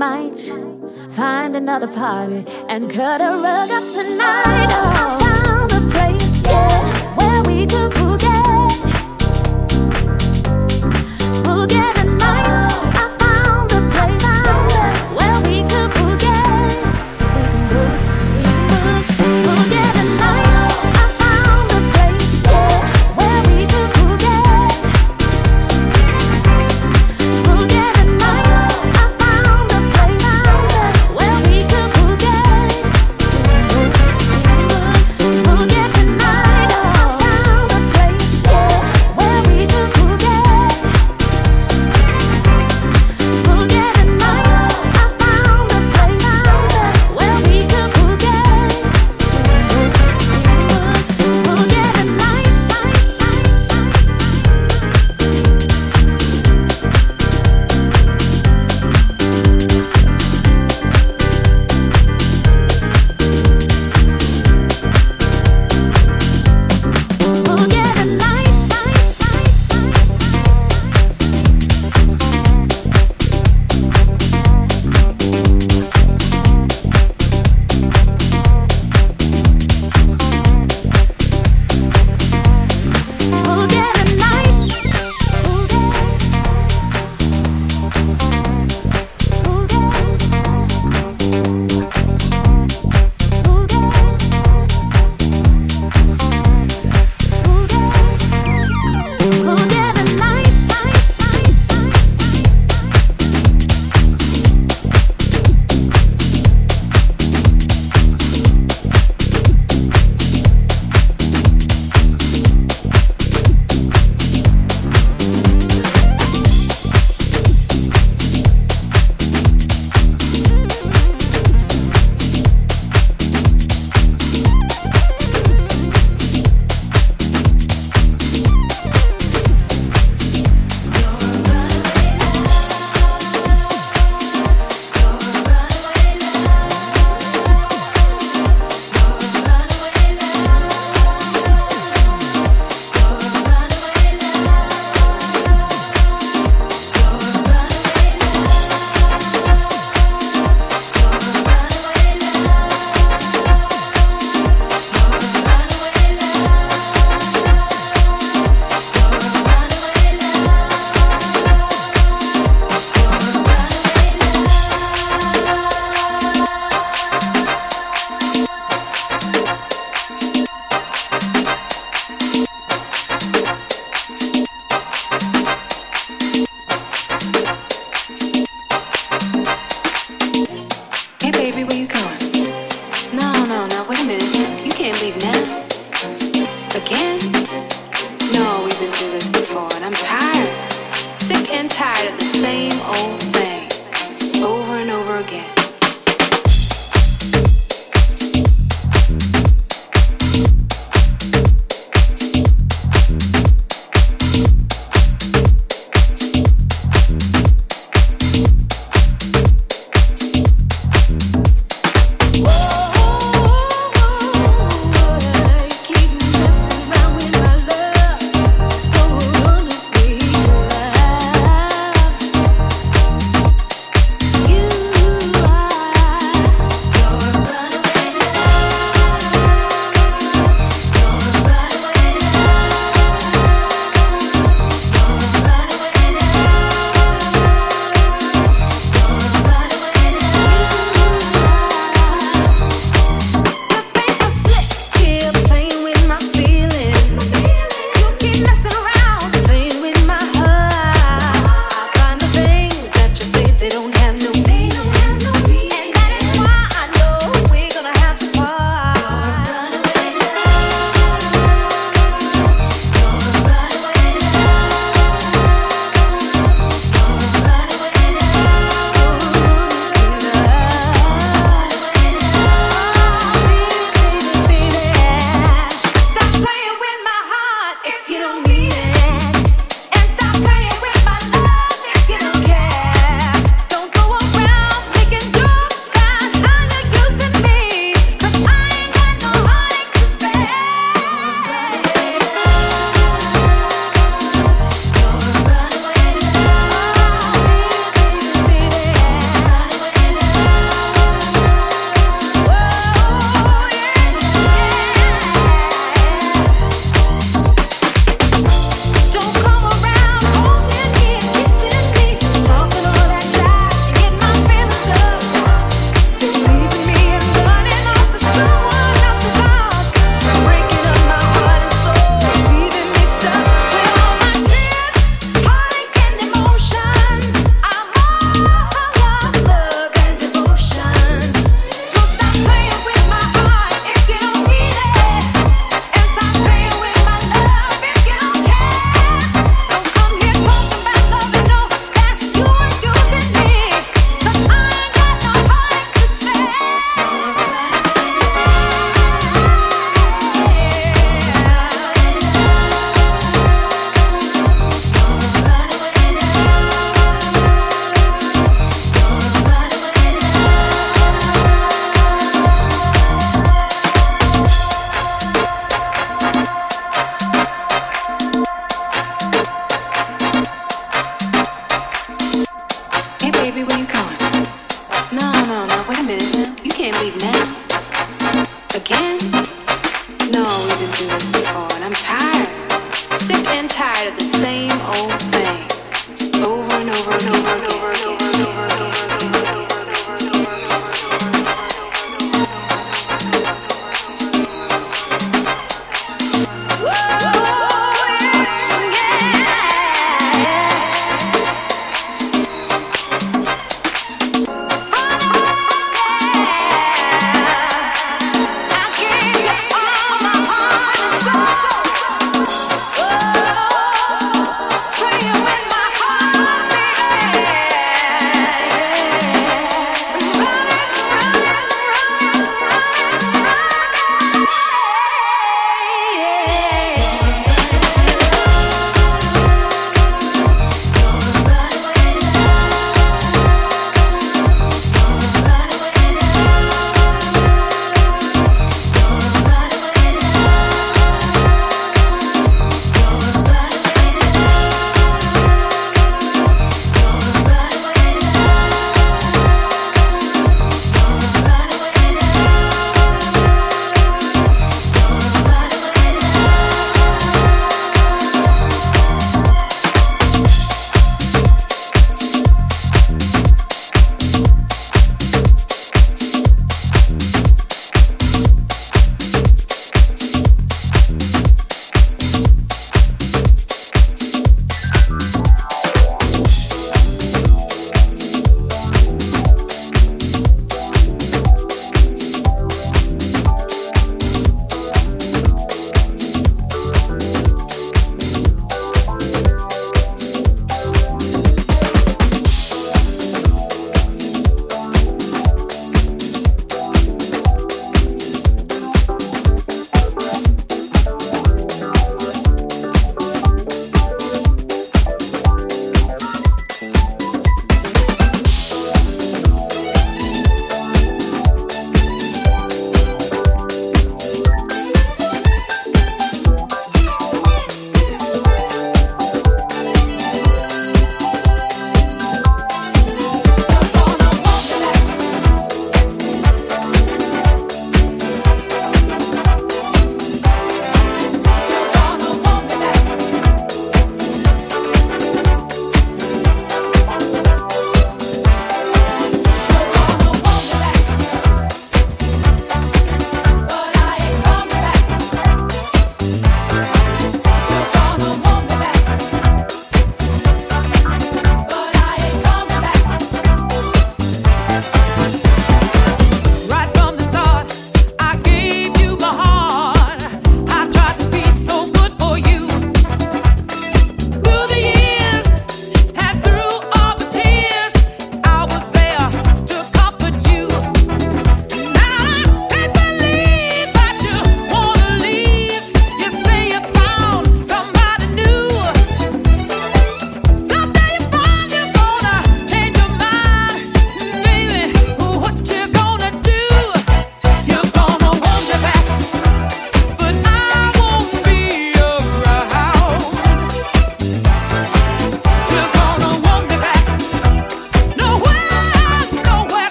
might find another party and cut a rug up tonight.